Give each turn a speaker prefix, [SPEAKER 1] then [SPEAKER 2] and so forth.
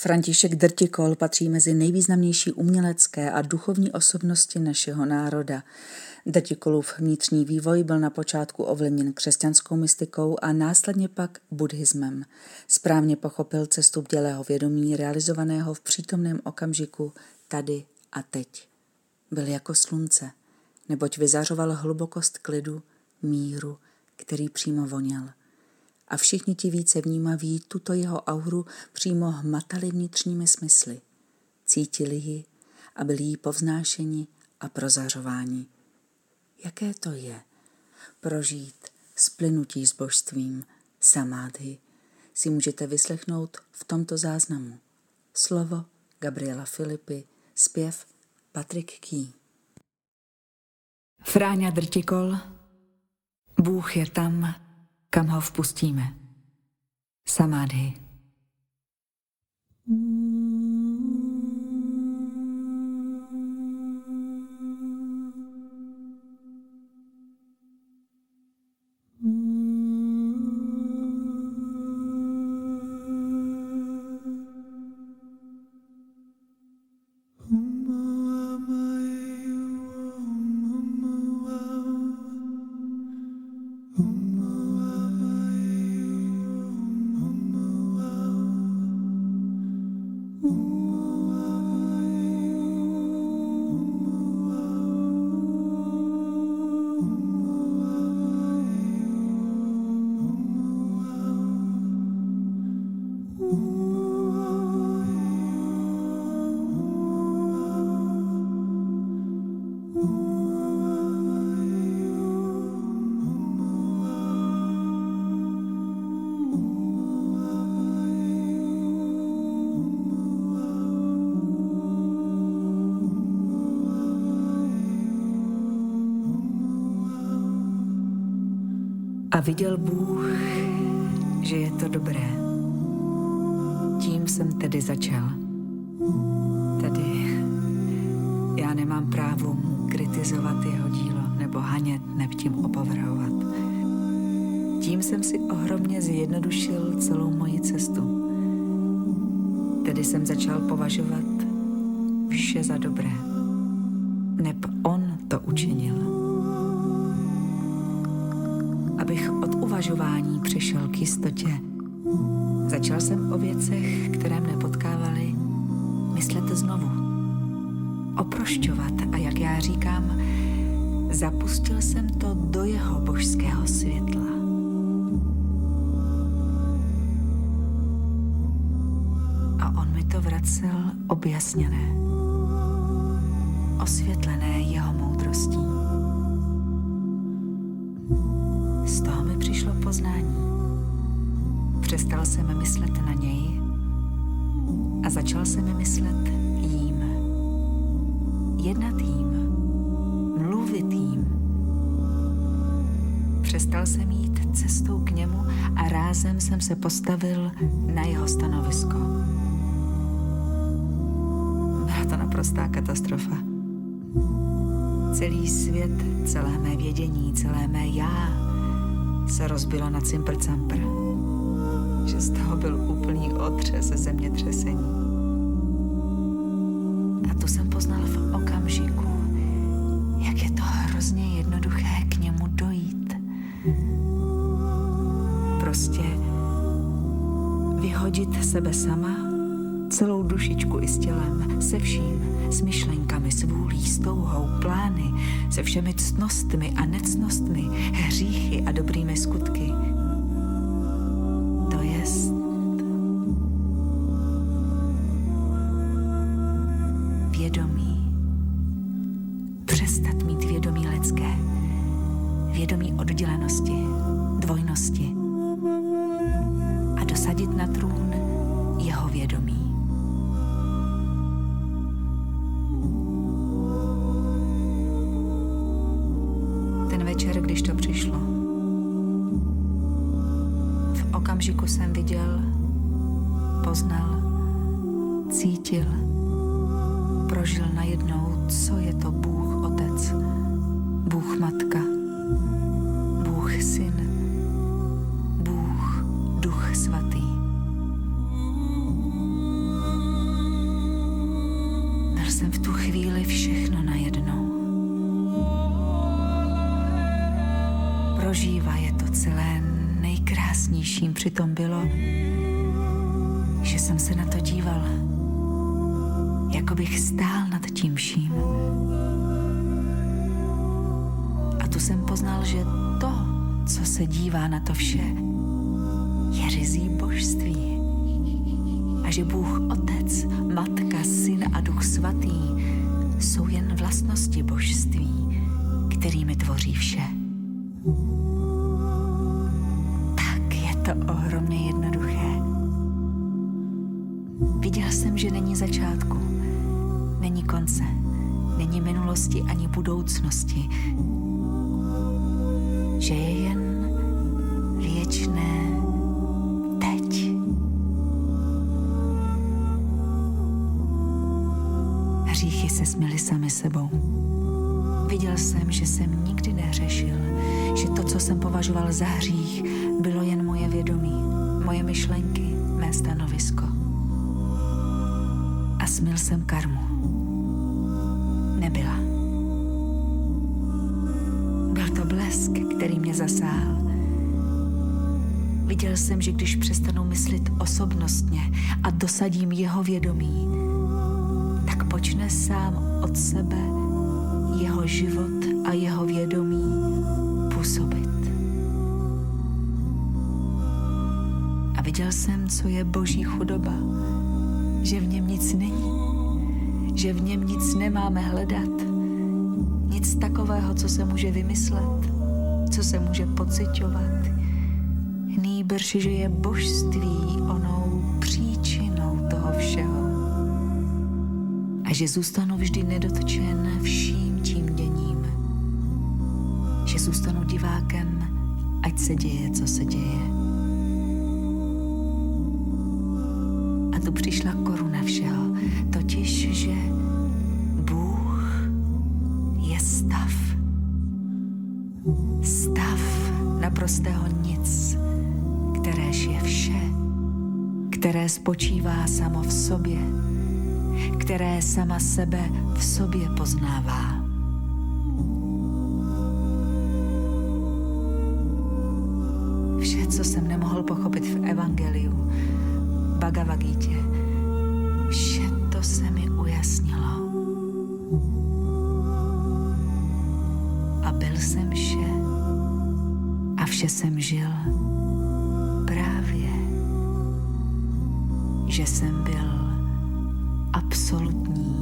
[SPEAKER 1] František Drtikol patří mezi nejvýznamnější umělecké a duchovní osobnosti našeho národa. Drtikolův vnitřní vývoj byl na počátku ovlivněn křesťanskou mystikou a následně pak buddhismem. Správně pochopil cestu bdělého vědomí realizovaného v přítomném okamžiku tady a teď. Byl jako slunce, neboť vyzařoval hlubokost klidu, míru, který přímo voněl a všichni ti více vnímaví tuto jeho auru přímo hmatali vnitřními smysly. Cítili ji a byli jí povznášeni a prozařováni. Jaké to je prožít splynutí s božstvím, samádhy, si můžete vyslechnout v tomto záznamu. Slovo Gabriela Filipy, zpěv Patrik Ký.
[SPEAKER 2] Fráňa Drtikol, Bůh je tam, kam ho vpustíme. Samádhy. A viděl Bůh, že je to dobré. Tím jsem tedy začal. Tedy já nemám právo kritizovat jeho dílo nebo hanět, neb tím opovrhovat. Tím jsem si ohromně zjednodušil celou moji cestu. Tedy jsem začal považovat vše za dobré. Neb on to učinil abych od uvažování přešel k jistotě. Začal jsem o věcech, které mne potkávaly, myslet znovu. Oprošťovat a jak já říkám, zapustil jsem to do jeho božského světla. A on mi to vracel objasněné, osvětlené jeho moudrostí. Poznání. Přestal jsem myslet na něj a začal jsem myslet jím. Jednat jím, mluvit jím. Přestal jsem jít cestou k němu a rázem jsem se postavil na jeho stanovisko. Byla to naprostá katastrofa. Celý svět, celé mé vědění, celé mé já se rozbilo na cimpr-campr. Že z toho byl úplný otřes zemětřesení. A to jsem poznal v okamžiku, jak je to hrozně jednoduché k němu dojít. Prostě vyhodit sebe sama, celou dušičku i s tělem, se vším, s myšlenkami, s vůlí, s touhou, plány, se všemi ctnostmi a necnostmi, hříchy a dobrými skutky. To jest vědomí. Přestat mít vědomí lidské, vědomí oddělenosti, dvojnosti a dosadit na trůn poznal, cítil, prožil najednou, co je to Bůh Otec, Bůh Matka, Bůh Syn, Bůh Duch Svatý. Byl jsem v tu chvíli všechno najednou. Prožívá je to celé nejkrásnějším přitom bylo, jsem se na to díval, jako bych stál nad tím vším. A tu jsem poznal, že to, co se dívá na to vše, je rizí božství. A že Bůh Otec, Matka, Syn a Duch Svatý jsou jen vlastnosti božství, kterými tvoří vše. Tak je to ohromně jednoduché. Viděl jsem, že není začátku, není konce, není minulosti ani budoucnosti, že je jen věčné teď. Hříchy se směly sami sebou. Viděl jsem, že jsem nikdy neřešil, že to, co jsem považoval za hřích, bylo jen moje vědomí, moje myšlenky, mé stanovisko. Smil jsem karmu. Nebyla. Byl to blesk, který mě zasáhl. Viděl jsem, že když přestanu myslit osobnostně a dosadím jeho vědomí, tak počne sám od sebe jeho život a jeho vědomí působit. A viděl jsem, co je boží chudoba, že v něm nic není, že v něm nic nemáme hledat, nic takového, co se může vymyslet, co se může pocitovat. Nýbrž, že je božství onou příčinou toho všeho. A že zůstanu vždy nedotčen vším tím děním. Že zůstanu divákem, ať se děje, co se děje. Přišla koruna všeho, totiž, že Bůh je stav. Stav naprostého nic, kteréž je vše, které spočívá samo v sobě, které sama sebe v sobě poznává. Vše, co jsem nemohl pochopit v Evangeliu, Bhagavad Gita, vše to se mi ujasnilo. A byl jsem vše. A vše jsem žil. Právě, že jsem byl absolutní